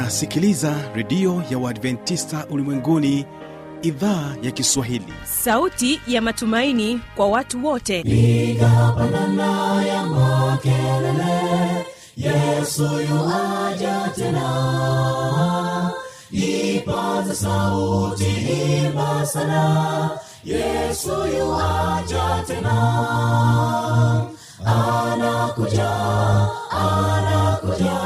unasikiliza redio ya uadventista ulimwenguni idhaa ya kiswahili. Sauti ya matumaini kwa watu wote. Piga pandana ya makelele yesu yuaja tena. Ipaza sauti imba sana yesu yuaja tena. Anakuja anakuja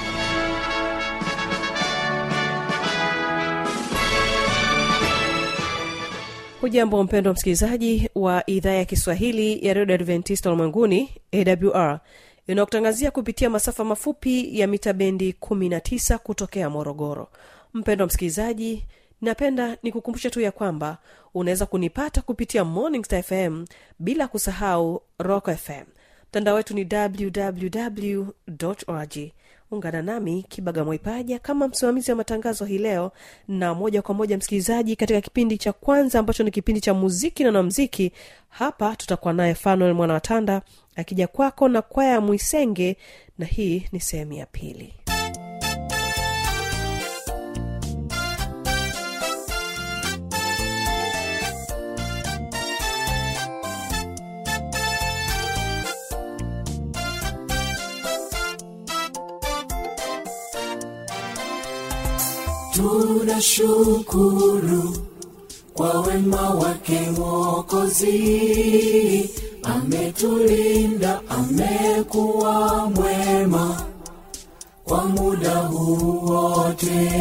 hujambo mpendo msikilizaji wa idhaa ya kiswahili ya redio adventista ulimwenguni awr inayokutangazia kupitia masafa mafupi ya mita bendi 19 kutokea morogoro. Mpendo msikilizaji napenda nikukumbusha tu ya kwamba unaweza kunipata kupitia morning star fm bila kusahau rock fm mtandao wetu ni www org ungana nami kibaga mwaipaja kama msimamizi wa matangazo hii leo. Na moja kwa moja msikilizaji katika kipindi cha kwanza ambacho ni kipindi cha muziki na namziki hapa tutakuwa naye fanuel mwana watanda akija kwako na kwaya ya mwisenge na hii ni sehemu ya pili tunashukuru kwa wema wake mwokozi. Ametulinda amekuwa mwema kwa muda huu wote.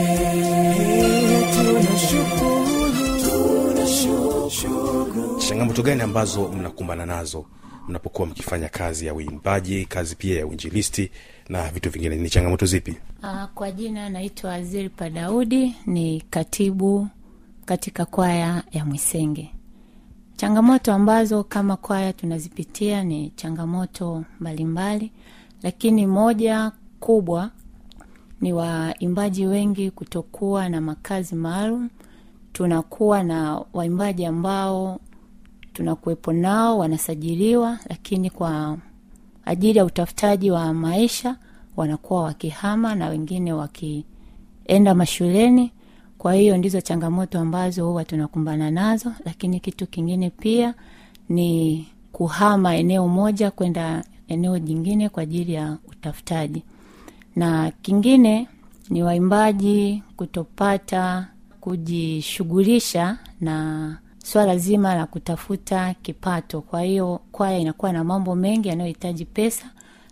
Changamoto gani ambazo mnakumbana nazo mnapokuwa mkifanya kazi ya uimbaji kazi pia ya uinjilisti na vitu vingine ni changamoto zipi Aa, kwa jina naitwa Azilpa Daudi, ni katibu katika kwaya ya Mwisenge. Changamoto ambazo kama kwaya tunazipitia ni changamoto mbalimbali, lakini moja kubwa ni waimbaji wengi kutokuwa na makazi maalum. Tunakuwa na waimbaji ambao tunakuwepo nao wanasajiliwa, lakini kwa ajili ya utafutaji wa maisha wanakuwa wakihama na wengine wakienda mashuleni. Kwa hiyo ndizo changamoto ambazo huwa tunakumbana nazo lakini kitu kingine pia ni kuhama eneo moja kwenda eneo jingine kwa ajili ya utafutaji. Na kingine ni waimbaji kutopata kujishughulisha na swala zima la kutafuta kipato. Kwa hiyo kwaya inakuwa na mambo mengi yanayohitaji pesa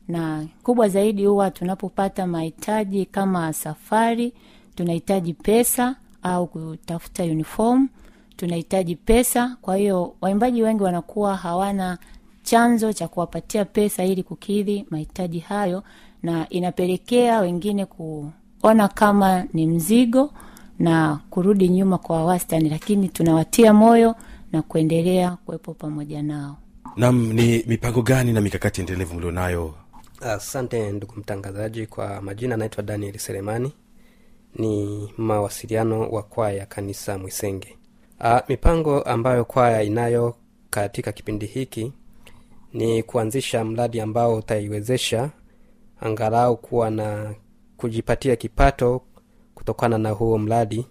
na kubwa zaidi huwa tunapopata mahitaji kama safari tunahitaji pesa au kutafuta uniform tunahitaji pesa. Kwa hiyo waimbaji wengi wanakuwa hawana chanzo cha kuwapatia pesa ili kukidhi mahitaji hayo na inapelekea wengine kuona kama ni mzigo na kurudi nyuma kwa wastani lakini tunawatia moyo na kuendelea kuwepo pamoja nao. Nam ni mipango gani na mikakati endelevu mlionayo? Asante ndugu mtangazaji kwa majina anaitwa daniel selemani ni mawasiliano wa kwaya kanisa mwisenge. A, mipango ambayo kwaya inayo katika kipindi hiki ni kuanzisha mradi ambao utaiwezesha angalau kuwa na kujipatia kipato kutokana na huo mradi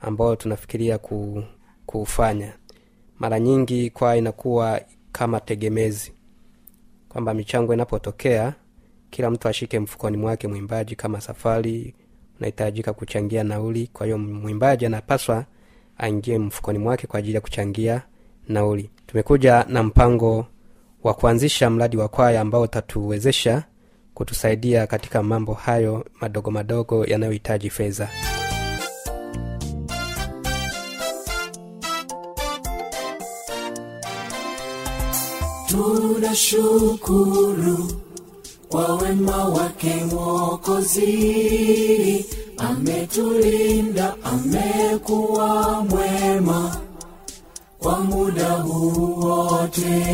ambao tunafikiria ku, kuufanya. Mara nyingi kwa inakuwa kama tegemezi. Kwamba michango inapotokea kila mtu ashike mfukoni mwake mwimbaji kama safari unahitajika kuchangia nauli. Kwa hiyo mwimbaji anapaswa aingie mfukoni mwake kwa ajili ya kuchangia nauli. Tumekuja na mpango wa kuanzisha mradi wa kwaya ambao utatuwezesha kutusaidia katika mambo hayo madogo madogo yanayohitaji fedha. Tunashukuru kwa wema wake mwokozi ametulinda amekuwa mwema kwa muda huu wote.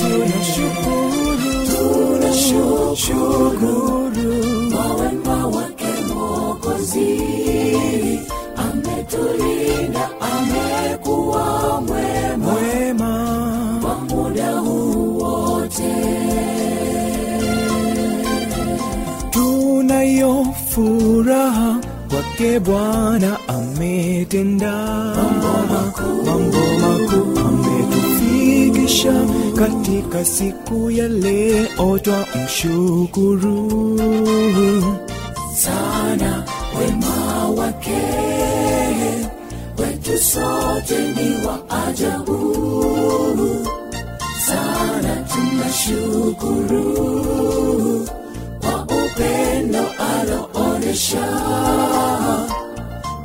Tunashukuru tunashukuru kwa wema wake Mwokozi. Ametulinda amekuwa mwema. Mwema. Kwa muda huu wote. Tunayo furaha kwake bwana ametenda. Mambo makuu ametufikisha katika siku ya leo twa mshukuru sana wema wake. Wetu sote ni wa ajabu sana tunashukuru kwa upendo aloonesha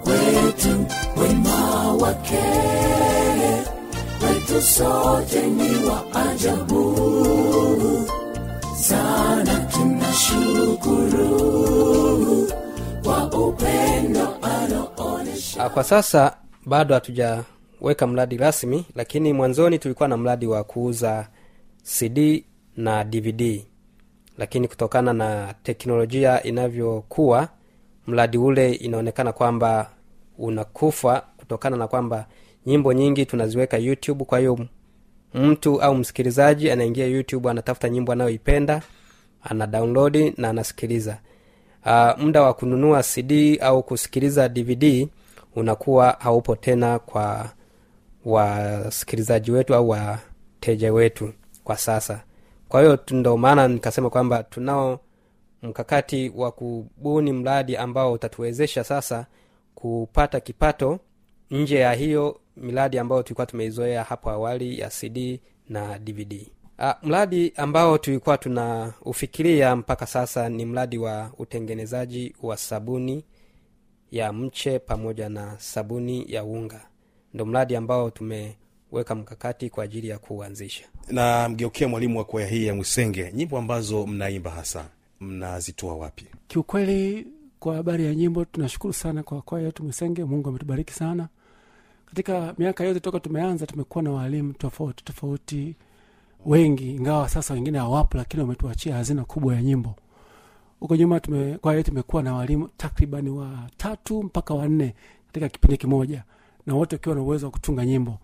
kwetu wema wake wetu sote ni wa ajabu. Sana tunashukuru kwa upendo aloonesha Ah, kwa sasa bado hatujaweka mradi rasmi lakini mwanzoni tulikuwa na mradi wa kuuza cd na dvd lakini kutokana na teknolojia inavyokuwa mradi ule inaonekana kwamba unakufa kutokana na kwamba nyimbo nyingi tunaziweka youtube. Kwa hiyo mtu au msikilizaji anaingia youtube anatafuta nyimbo anayoipenda ana download na anasikiliza. Uh, muda wa kununua cd au kusikiliza dvd unakuwa haupo tena kwa wasikilizaji wetu au wateja wetu kwa sasa. Kwa hiyo ndo maana nikasema kwamba tunao mkakati wa kubuni mradi ambao utatuwezesha sasa kupata kipato nje ya hiyo miradi ambayo tulikuwa tumeizoea hapo awali ya cd na dvd Uh, mradi ambao tulikuwa tunaufikiria mpaka sasa ni mradi wa utengenezaji wa sabuni ya mche pamoja na sabuni ya unga. Ndo mradi ambao tumeweka mkakati kwa ajili ya kuuanzisha. Na mgeukia mwalimu wa kwaya hii ya mwisenge nyimbo ambazo mnaimba hasa mnazitoa wapi? Kiukweli kwa habari ya nyimbo tunashukuru sana kwa kwaya yetu mwisenge mungu ametubariki sana katika miaka yote toka tumeanza tumekuwa na waalimu tofauti tofauti wengi ingawa sasa wengine hawapo lakini wametuachia hazina kubwa ya nyimbo. Huko nyuma tume, kwaya yetu imekuwa na walimu takribani watatu mpaka wanne katika kipindi kimoja na wote wakiwa na uwezo wa kutunga nyimbo.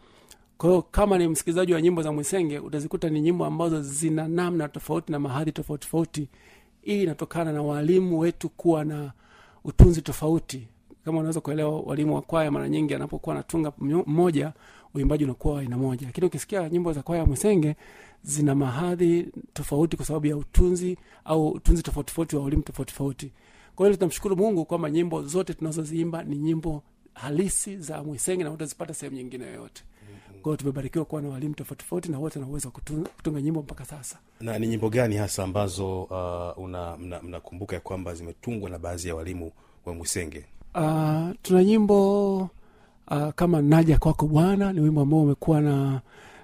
Kwa kama ni msikilizaji wa nyimbo za mwisenge utazikuta ni nyimbo ambazo zina namna tofauti na mahadhi tofauti tofauti. Hii inatokana na walimu wetu kuwa na utunzi tofauti kama unaweza kuelewa walimu wa kwaya mara nyingi anapokuwa anatunga mmoja uimbaji unakuwa wa aina moja. Lakini ukisikia nyimbo za kwaya mwesenge zina mahadhi tofauti kwa sababu ya utunzi au utunzi tofauti tofauti wa walimu tofauti tofauti. Kwa hiyo tunamshukuru mungu kwamba nyimbo zote tunazoziimba ni nyimbo halisi za mwisenge na utazipata sehemu nyingine yoyote. Kwa hiyo tumebarikiwa kuwa na walimu tofauti tofauti na wote na kutunga, nyimbo mpaka sasa. Na ni nyimbo gani hasa ambazo uh, una mnakumbuka mna ya kwamba zimetungwa na baadhi ya walimu wa mwisenge uh, tuna nyimbo uh, kama naja kwako bwana ni wimbo ambao umekuwa na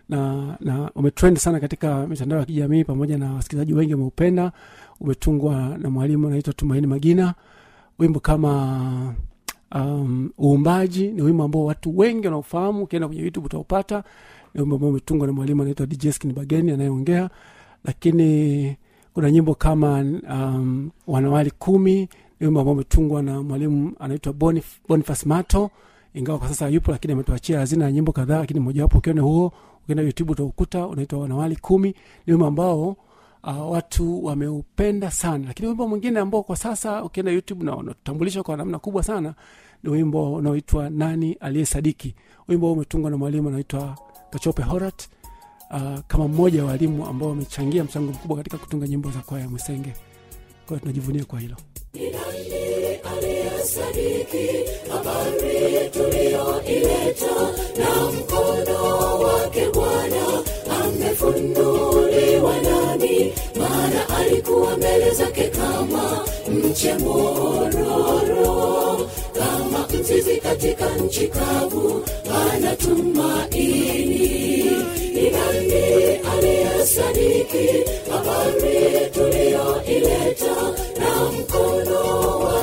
na na umetrend sana katika mitandao ya kijamii pamoja na wasikilizaji wengi wameupenda. Umetungwa na mwalimu anaitwa tumaini magina. Wimbo kama um, ni wimbo ambao watu wengi wanaofahamu ukienda kwenye youtube utaupata. Ni wimbo ambao umetungwa na mwalimu anaitwa djskin bageni anayeongea. Lakini kuna nyimbo kama um, wanawali kumi wimbo ambao umetungwa na mwalimu anaitwa Bonif- boniface mato. Ingawa kwa sasa yupo lakini ametuachia hazina ya nyimbo kadhaa lakini mojawapo ukiona huo ukienda youtube utaukuta unaitwa wanawali kumi. Ni wimbo ambao uh, watu wameupenda sana. Lakini wimbo mwingine ambao kwa sasa ukienda youtube na unatambulishwa kwa namna kubwa sana ni wimbo unaoitwa nani aliyesadiki wimbo huu umetungwa na mwalimu anaitwa kachope horat. Uh, kama mmoja wa walimu ambao wamechangia mchango mkubwa katika kutunga nyimbo za kwaya ya mwisenge. Kwa tunajivunia kwa hilo aliyesadiki habari tuliyoileta na mkono wake bwana amefunuliwa nani maana alikuwa mbele zake kama mche mororo kama mzizi katika nchi kavu anatumaini ni nani habari tuliyoileta na mkono wake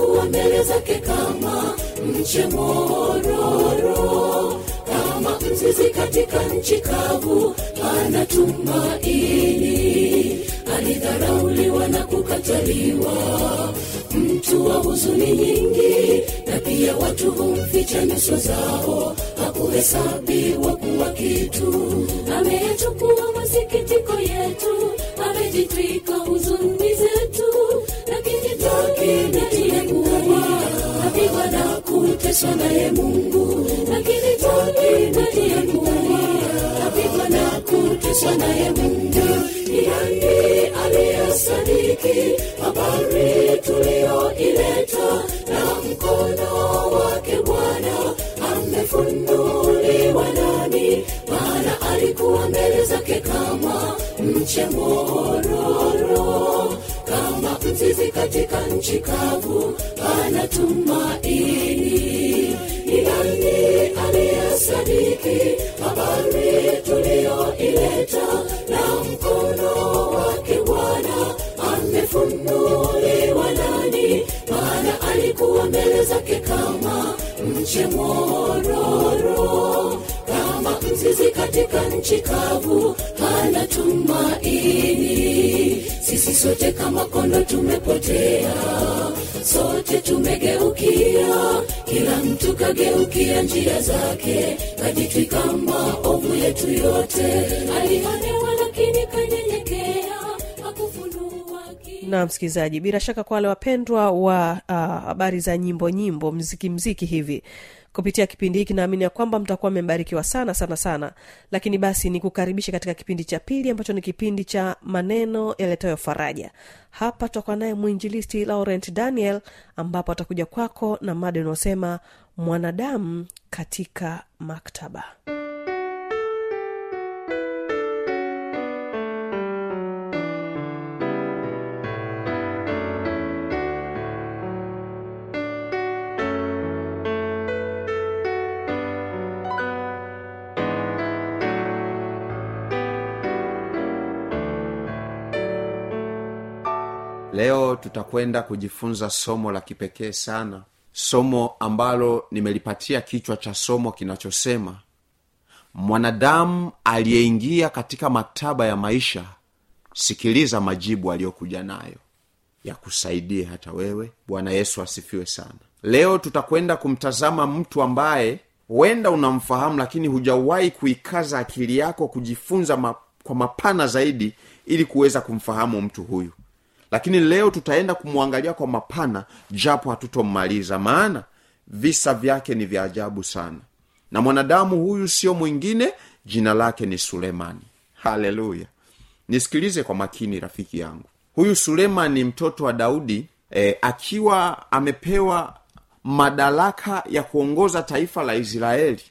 alikuwa mbele zake kama mche mororo kama mzizi katika nchi kavu ana tumaini. Alidharauliwa na kukataliwa mtu wa huzuni nyingi na pia watu humficha nyuso zao. Hakuhesabiwa kuwa kitu. Ameyachukua masikitiko yetu amejitwika kuteswa naye mungu lakini takinatiekuwa apigwa na kuteswa naye mungu. Yani aliyesadiki habari tuliyoileta na mkono wake bwana amefunuliwa nani maana alikuwa mbele zake kama mche mororo kama mzizi katika nchi kavu ana tumaini. ni nani aliyesadiki habari tuliyoileta na mkono wake bwana amefunuliwa nani? Maana alikuwa mbele zake kama mche mororo kama mzizi katika nchi kavu hana tumaini. Sisi sote kama kondo tumepotea sote tumegeukia kila mtu kageukia njia zake kajitwika maovu yetu yote. Alionewa lakini kanyenyekea na msikilizaji bila shaka kwa wale wapendwa wa habari habari za nyimbo nyimbo mziki mziki hivi kupitia kipindi hiki naamini ya kwamba mtakuwa mmebarikiwa sana sana sana. Lakini basi ni kukaribisha katika kipindi cha pili ambacho ni kipindi cha maneno yaletayo faraja. Hapa tutakuwa naye mwinjilisti laurent daniel ambapo atakuja kwako na mada unaosema mwanadamu katika maktaba leo tutakwenda kujifunza somo la kipekee sana somo ambalo nimelipatia kichwa cha somo kinachosema mwanadamu aliyeingia katika maktaba ya maisha sikiliza majibu aliyokuja nayo yakusaidie hata wewe. Bwana yesu asifiwe sana. Leo tutakwenda kumtazama mtu ambaye huenda unamfahamu lakini hujawahi kuikaza akili yako kujifunza ma, kwa mapana zaidi ili kuweza kumfahamu mtu huyu lakini leo tutaenda kumwangalia kwa mapana japo hatutommaliza maana visa vyake ni vya ajabu sana. Na mwanadamu huyu sio mwingine jina lake ni sulemani. Haleluya. Nisikilize kwa makini rafiki yangu. Huyu sulemani mtoto wa daudi e, akiwa amepewa madaraka ya kuongoza taifa la israeli.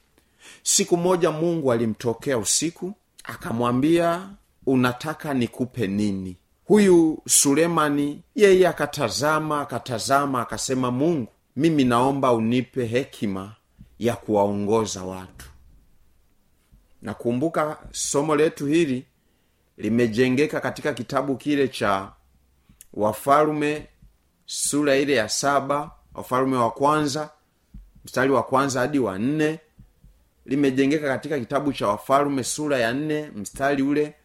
Siku moja mungu alimtokea usiku akamwambia unataka nikupe nini huyu sulemani yeye akatazama akatazama akasema mungu mimi naomba unipe hekima ya kuwaongoza watu. Nakumbuka somo letu hili limejengeka katika kitabu kile cha wafalume sura ile ya saba wafalume wa kwanza mstari wa kwanza hadi wa nne. Limejengeka katika kitabu cha wafalume sura ya nne mstari ule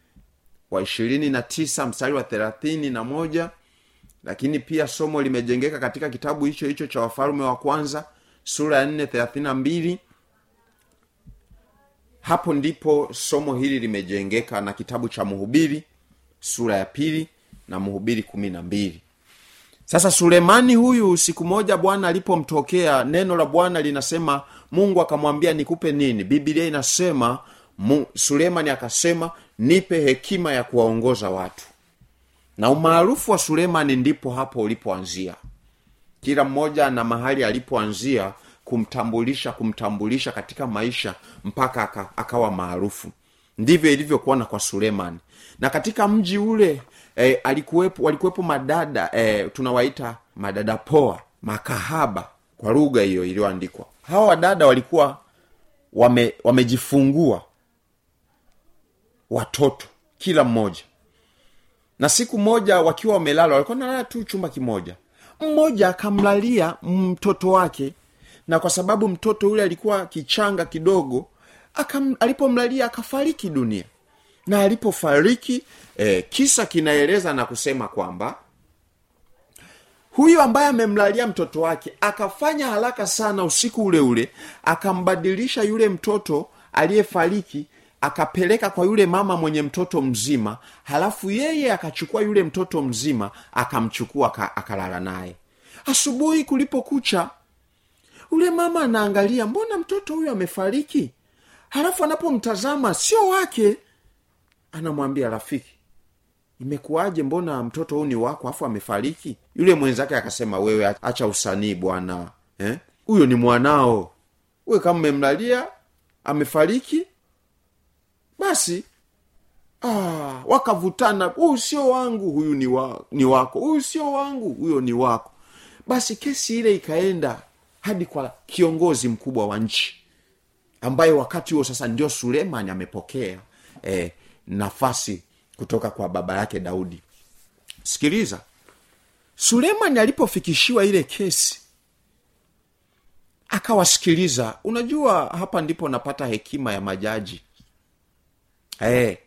wa ishirini na tisa mstari wa thelathini na moja. Lakini pia somo limejengeka katika kitabu hicho hicho cha wafalume wa kwanza sura ya nne thelathini na mbili. Hapo ndipo somo hili limejengeka na kitabu cha mhubiri sura ya pili na mhubiri kumi na mbili. Sasa sulemani huyu siku moja bwana alipomtokea neno la bwana linasema mungu akamwambia nikupe nini? Biblia inasema sulemani akasema nipe hekima ya kuwaongoza watu. Na umaarufu wa sulemani ndipo hapo ulipoanzia. Kila mmoja na mahali alipoanzia kumtambulisha kumtambulisha katika maisha mpaka aka, akawa maarufu. Ndivyo ilivyokuwa na kwa sulemani. Na katika mji ule e, alikuwepo walikuwepo madada e, tunawaita madada poa makahaba kwa lugha hiyo iliyoandikwa. Hawa wadada walikuwa wame, wamejifungua watoto kila mmoja. Na siku moja wakiwa wamelala walikuwa nalala tu chumba kimoja. Mmoja akamlalia mtoto wake na kwa sababu mtoto yule alikuwa kichanga kidogo alipomlalia akafariki dunia. Na alipofariki eh, kisa kinaeleza na kusema kwamba huyu ambaye amemlalia mtoto wake akafanya haraka sana usiku ule ule akambadilisha yule mtoto aliyefariki akapeleka kwa yule mama mwenye mtoto mzima halafu yeye akachukua yule mtoto mzima akamchukua aka- akalala naye. Asubuhi kulipokucha ule mama anaangalia mbona mtoto huyu amefariki? Halafu anapomtazama sio wake anamwambia rafiki imekuwaje? Mbona mtoto huu ni wako afu amefariki? Yule mwenzake akasema wewe acha usanii bwana eh? ni mwanao. Uwe kama mmemlalia amefariki basi ah, wakavutana huyu sio wangu huyu ni, wa, ni wako. Huyu sio wangu huyo ni wako. Basi kesi ile ikaenda hadi kwa kiongozi mkubwa wa nchi ambaye wakati huo sasa ndio sulemani amepokea eh, nafasi kutoka kwa baba yake daudi. Sikiliza sulemani alipofikishiwa ile kesi akawasikiliza. Unajua hapa ndipo napata hekima ya majaji eh,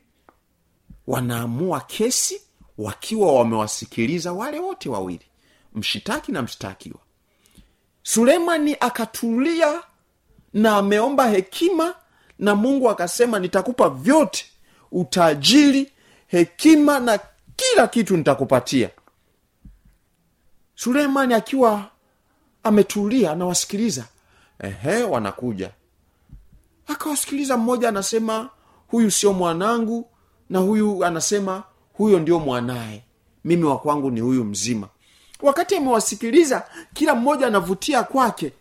wanaamua kesi wakiwa wamewasikiliza wale wote wawili mshitaki na mshtakiwa. Sulemani akatulia na ameomba hekima na mungu akasema nitakupa vyote utajiri hekima na kila kitu nitakupatia. Sulemani akiwa ametulia anawasikiliza. Ehe wanakuja. Akawasikiliza mmoja anasema huyu sio mwanangu na huyu anasema huyo ndio mwanaye. Mimi wa kwangu ni huyu mzima. Wakati amewasikiliza kila mmoja anavutia kwake.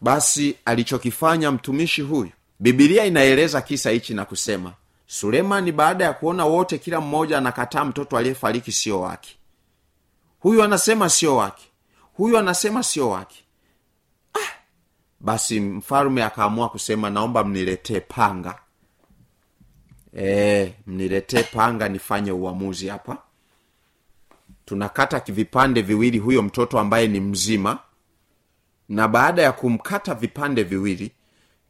Basi alichokifanya mtumishi huyu bibilia inaeleza kisa hichi na kusema sulemani baada ya kuona wote kila mmoja anakataa mtoto aliyefariki sio wake. Huyu anasema sio wake. Huyu anasema sio wake. Ah, basi mfalume akaamua kusema naomba mniletee panga e, mniletee panga nifanye uamuzi hapa. Tunakata vipande viwili huyo mtoto ambaye ni mzima. Na baada ya kumkata vipande viwili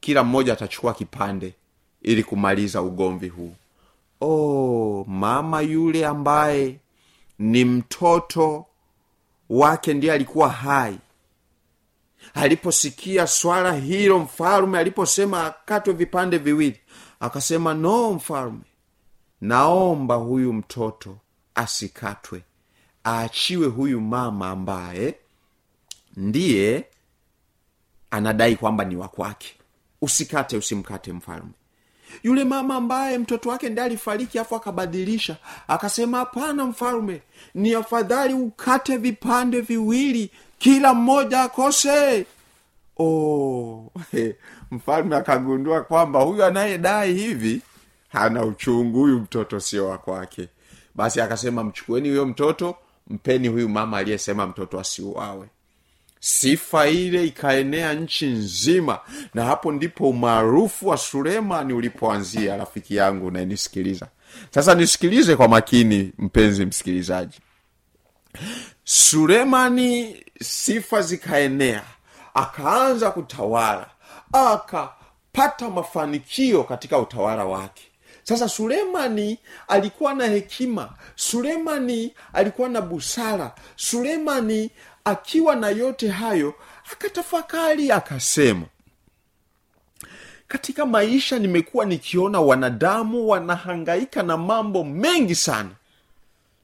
kila mmoja atachukua kipande ili kumaliza ugomvi huu. Oh, mama yule ambaye ni mtoto wake ndiye alikuwa hai. Aliposikia swala hilo mfalume aliposema akatwe vipande viwili akasema no mfalme naomba huyu mtoto asikatwe. Aachiwe huyu mama ambaye ndiye anadai kwamba ni wakwake usikate usimkate mfalme. Yule mama ambaye mtoto wake ndiye alifariki afu akabadilisha akasema hapana mfalme ni afadhali ukate vipande viwili kila mmoja akose oh, mfalme akagundua kwamba huyu anayedai hivi hana uchungu huyu mtoto sio wa kwake. Basi akasema mchukueni huyo mtoto mpeni huyu mama aliyesema mtoto asiuawe. Sifa ile ikaenea nchi nzima na hapo ndipo umaarufu wa sulemani ulipoanzia rafiki yangu unayenisikiliza sasa nisikilize kwa makini mpenzi msikilizaji. Sulemani sifa zikaenea akaanza kutawala akapata mafanikio katika utawala wake. Sasa sulemani alikuwa na hekima sulemani alikuwa na busara sulemani akiwa na yote hayo akatafakari akasema katika maisha nimekuwa nikiona wanadamu wanahangaika na mambo mengi sana.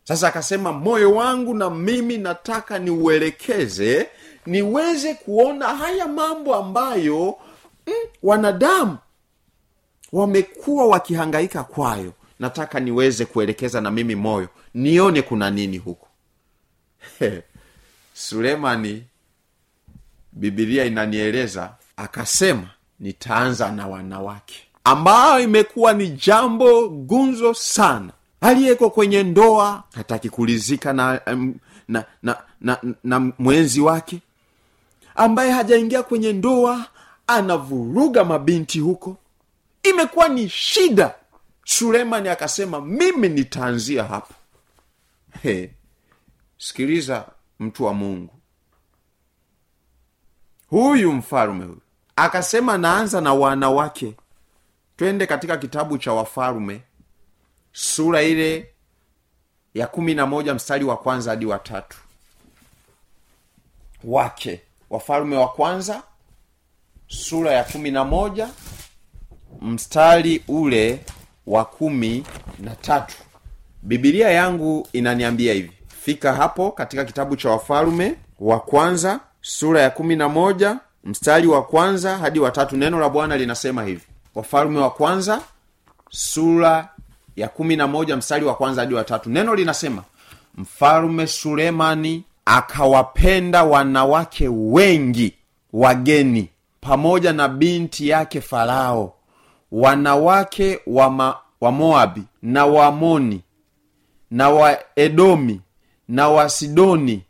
Sasa akasema moyo wangu na mimi nataka niuelekeze niweze kuona haya mambo ambayo mm, wanadamu wamekuwa wakihangaika kwayo. Nataka niweze kuelekeza na mimi moyo nione kuna nini huku. Sulemani bibilia inanieleza akasema nitaanza na wanawake ambayo imekuwa ni jambo gunzo sana. Aliyeko kwenye ndoa hataki kulizika na, na, na, na, na mwenzi wake ambaye hajaingia kwenye ndoa anavuruga mabinti huko. Imekuwa ni shida. Sulemani akasema mimi nitaanzia hapa. Hey, sikiliza mtu wa mungu. Huyu mfalume huyu akasema naanza na wanawake. Twende katika kitabu cha wafalume sura ile ya kumi na moja mstari wa kwanza hadi watatu wake wafalume wa kwanza sura ya kumi na moja mstari ule wa kumi na tatu. Bibilia yangu inaniambia hivi. Fika hapo katika kitabu cha wafalume wa kwanza sura ya kumi na moja mstari wa kwanza hadi watatu neno la bwana linasema hivi. Wafalume wa kwanza sura ya kumi na moja mstari wa kwanza hadi watatu neno linasema mfalume sulemani akawapenda wanawake wengi wageni pamoja na binti yake farao. Wanawake wa, ma, wa moabi na waamoni na waedomi na wasidoni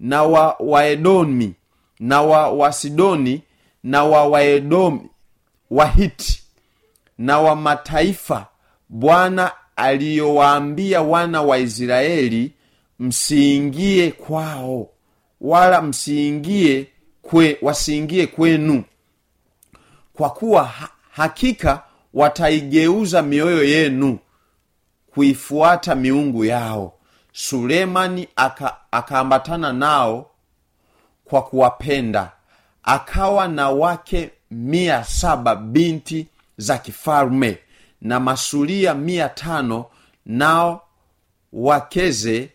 na wa waedomi na wa wasidoni na wa waedomi wahiti na wa mataifa bwana aliyowaambia wana wa israeli msiingie kwao wala msiingie kwe, wasiingie kwenu. Kwa kuwa ha, hakika wataigeuza mioyo yenu kuifuata miungu yao. Sulemani aka- akaambatana nao kwa kuwapenda akawa na wake mia saba binti za kifalme na masuria mia tano nao wakeze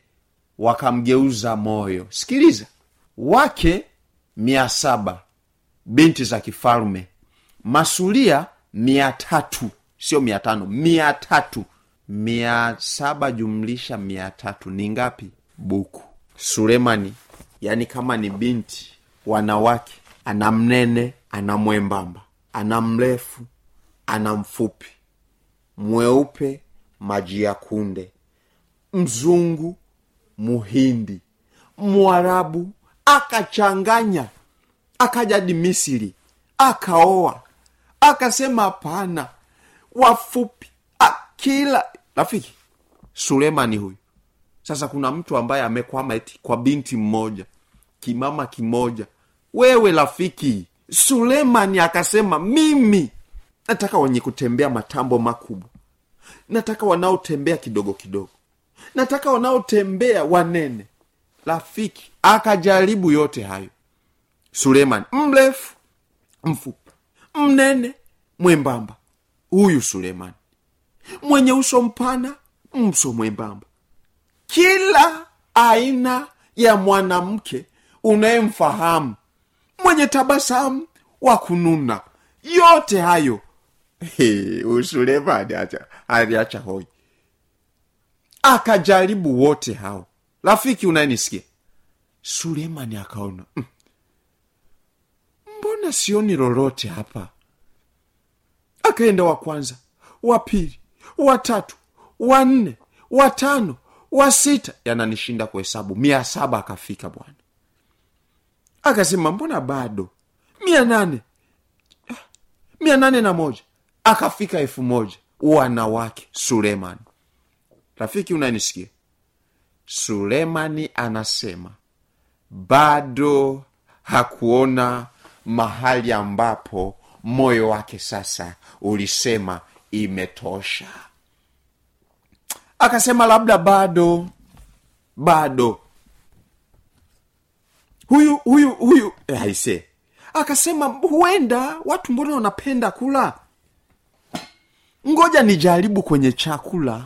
wakamgeuza moyo. Sikiliza. Wake mia saba binti za kifalme. Masuria mia tatu sio mia tano mia tatu. Mia saba jumlisha mia tatu. Ni ngapi? Buku. Sulemani yani kama ni binti wanawake ana mnene ana mwembamba ana mrefu ana mfupi mweupe maji ya kunde mzungu muhindi mwarabu akachanganya akajadi misiri akaoa akasema hapana wafupi akila rafiki sulemani huyu. Sasa kuna mtu ambaye amekwama eti kwa binti mmoja kimama kimoja. Wewe rafiki sulemani akasema mimi nataka wenye kutembea matambo makubwa. Nataka wanaotembea kidogo kidogo nataka wanaotembea wanene. Rafiki akajaribu yote hayo. Sulemani mrefu mfupi mnene mwembamba. Huyu sulemani mwenye uso mpana mso mwembamba. Kila aina ya mwanamke unayemfahamu mwenye tabasamu wa kununa. Yote hayo. Usulemani acha- aliacha hoi akajaribu wote hao. Rafiki unayenisikia? Sulemani akaona "Mm, mbona sioni lolote hapa? Akaenda wa kwanza wa pili wa tatu wa nne wa tano wa sita. Yananishinda kuhesabu. Mia saba akafika bwana. Akasema mbona bado? Mia nane. Ah, mia nane na moja. Akafika elfu moja. Wanawake sulemani rafiki unanisikia? Sulemani anasema bado hakuona mahali ambapo moyo wake sasa ulisema imetosha. Akasema labda bado bado. Huyu huyu huyu eh, aise. Akasema huenda watu mbona wanapenda kula? Ngoja nijaribu kwenye chakula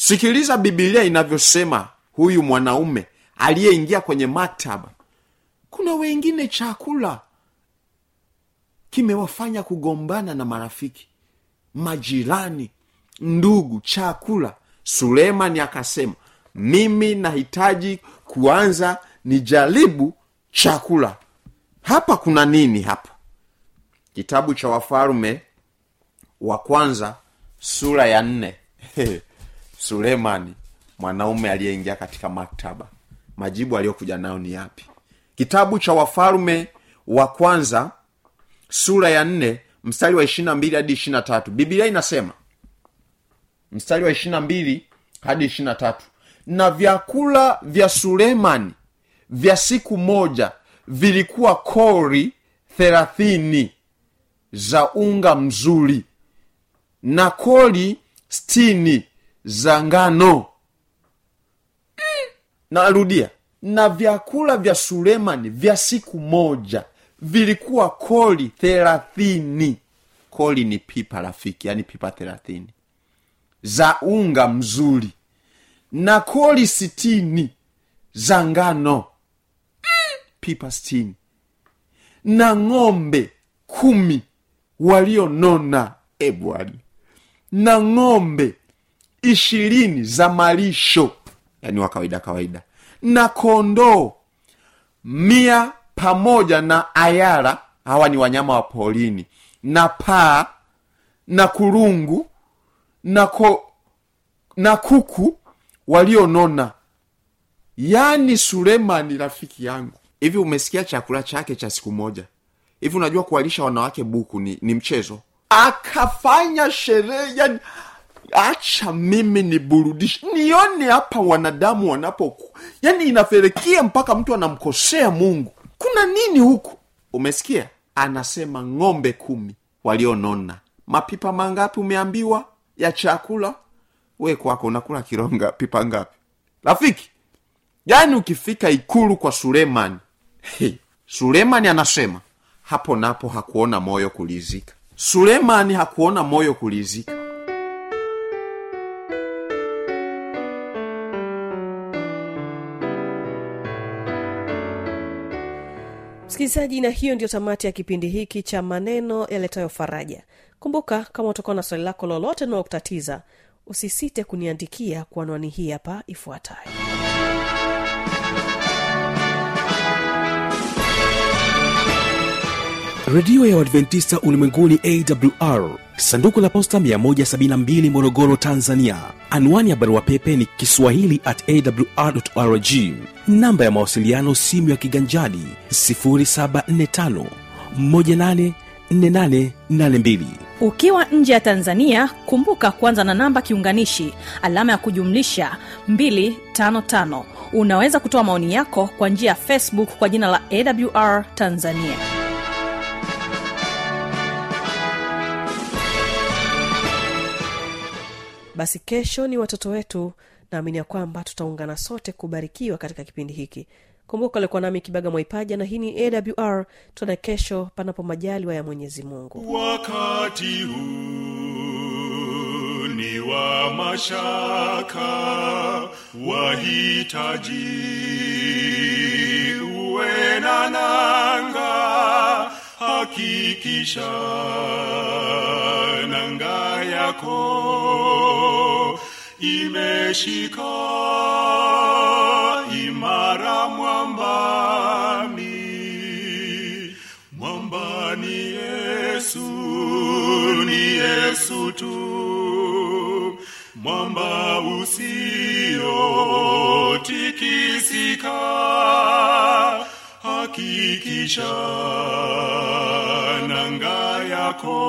sikiliza bibilia inavyosema huyu mwanaume aliyeingia kwenye maktaba. Kuna wengine chakula kimewafanya kugombana na marafiki majirani ndugu chakula. Sulemani akasema mimi nahitaji kuanza nijaribu chakula. Hapa kuna nini hapa? Kitabu cha wafalume wa kwanza sura ya nne sulemani mwanaume aliyeingia katika maktaba. Majibu aliyokuja nayo ni yapi? Kitabu cha wafalume wa kwanza sura ya nne mstari wa ishirina mbili hadi ishirina tatu. Bibilia inasema mstari wa ishirina mbili hadi ishirina tatu. Na vyakula vya sulemani vya siku moja vilikuwa kori thelathini za unga mzuri na kori stini za ngano. Narudia na vyakula vya sulemani vya siku moja vilikuwa koli thelathini. Koli ni pipa rafiki yani pipa thelathini. Za unga mzuri na koli sitini za ngano. Pipa sitini. Na ng'ombe kumi walionona. Ebwani na ng'ombe ishirini za malisho yani wa kawaida kawaida na kondoo mia pamoja na ayara hawa ni wanyama wa porini na paa na kurungu na, ko, na kuku walionona. Yaani sulemani rafiki yangu hivi umesikia chakula chake cha siku moja? Hivi unajua kuwalisha wanawake buku ni, ni mchezo? Akafanya sherehe yani acha mimi niburudishe. Nione hapa wanadamu wanapoku. Yani inaferekia mpaka mtu anamkosea mungu. Kuna nini huku? Umesikia? Anasema ng'ombe kumi walionona. Mapipa mangapi umeambiwa ya chakula? We kwako unakula kironga pipa ngapi? Rafiki yani ukifika ikulu kwa sulemani. Hey, sulemani anasema hapo napo hakuona moyo kulizika. Sulemani hakuona moyo kulizika msikilizaji na hiyo ndio tamati ya kipindi hiki cha maneno yaletayo faraja. Kumbuka kama utakuwa na swali lako lolote linalokutatiza usisite kuniandikia kwa anwani hii hapa ifuatayo. Redio ya uadventista ulimwenguni awr sanduku la posta 172 morogoro tanzania anwani ya barua pepe ni kiswahili at awrrg namba ya mawasiliano simu ya kiganjadi 745 184882 ukiwa nje ya tanzania kumbuka kuanza na namba kiunganishi alama ya kujumlisha 255 unaweza kutoa maoni yako kwa njia ya facebook kwa jina la awr tanzania basi kesho ni watoto wetu. Naamini ya kwamba tutaungana sote kubarikiwa katika kipindi hiki. Kumbuka alikuwa nami kibaga mwaipaja na hii ni awr tuna kesho panapo majaliwa ya mwenyezi mungu. Wakati huu ni wa mashaka wahitaji uwe hakikisha nanga yako imeshika imara mwambani. Mwambani yesu ni yesu tu. Mwamba usiotikisika hakikisha nanga yako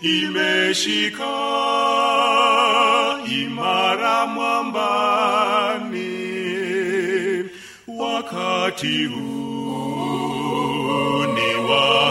imeshika imara mwambani. Wakati huu ni wa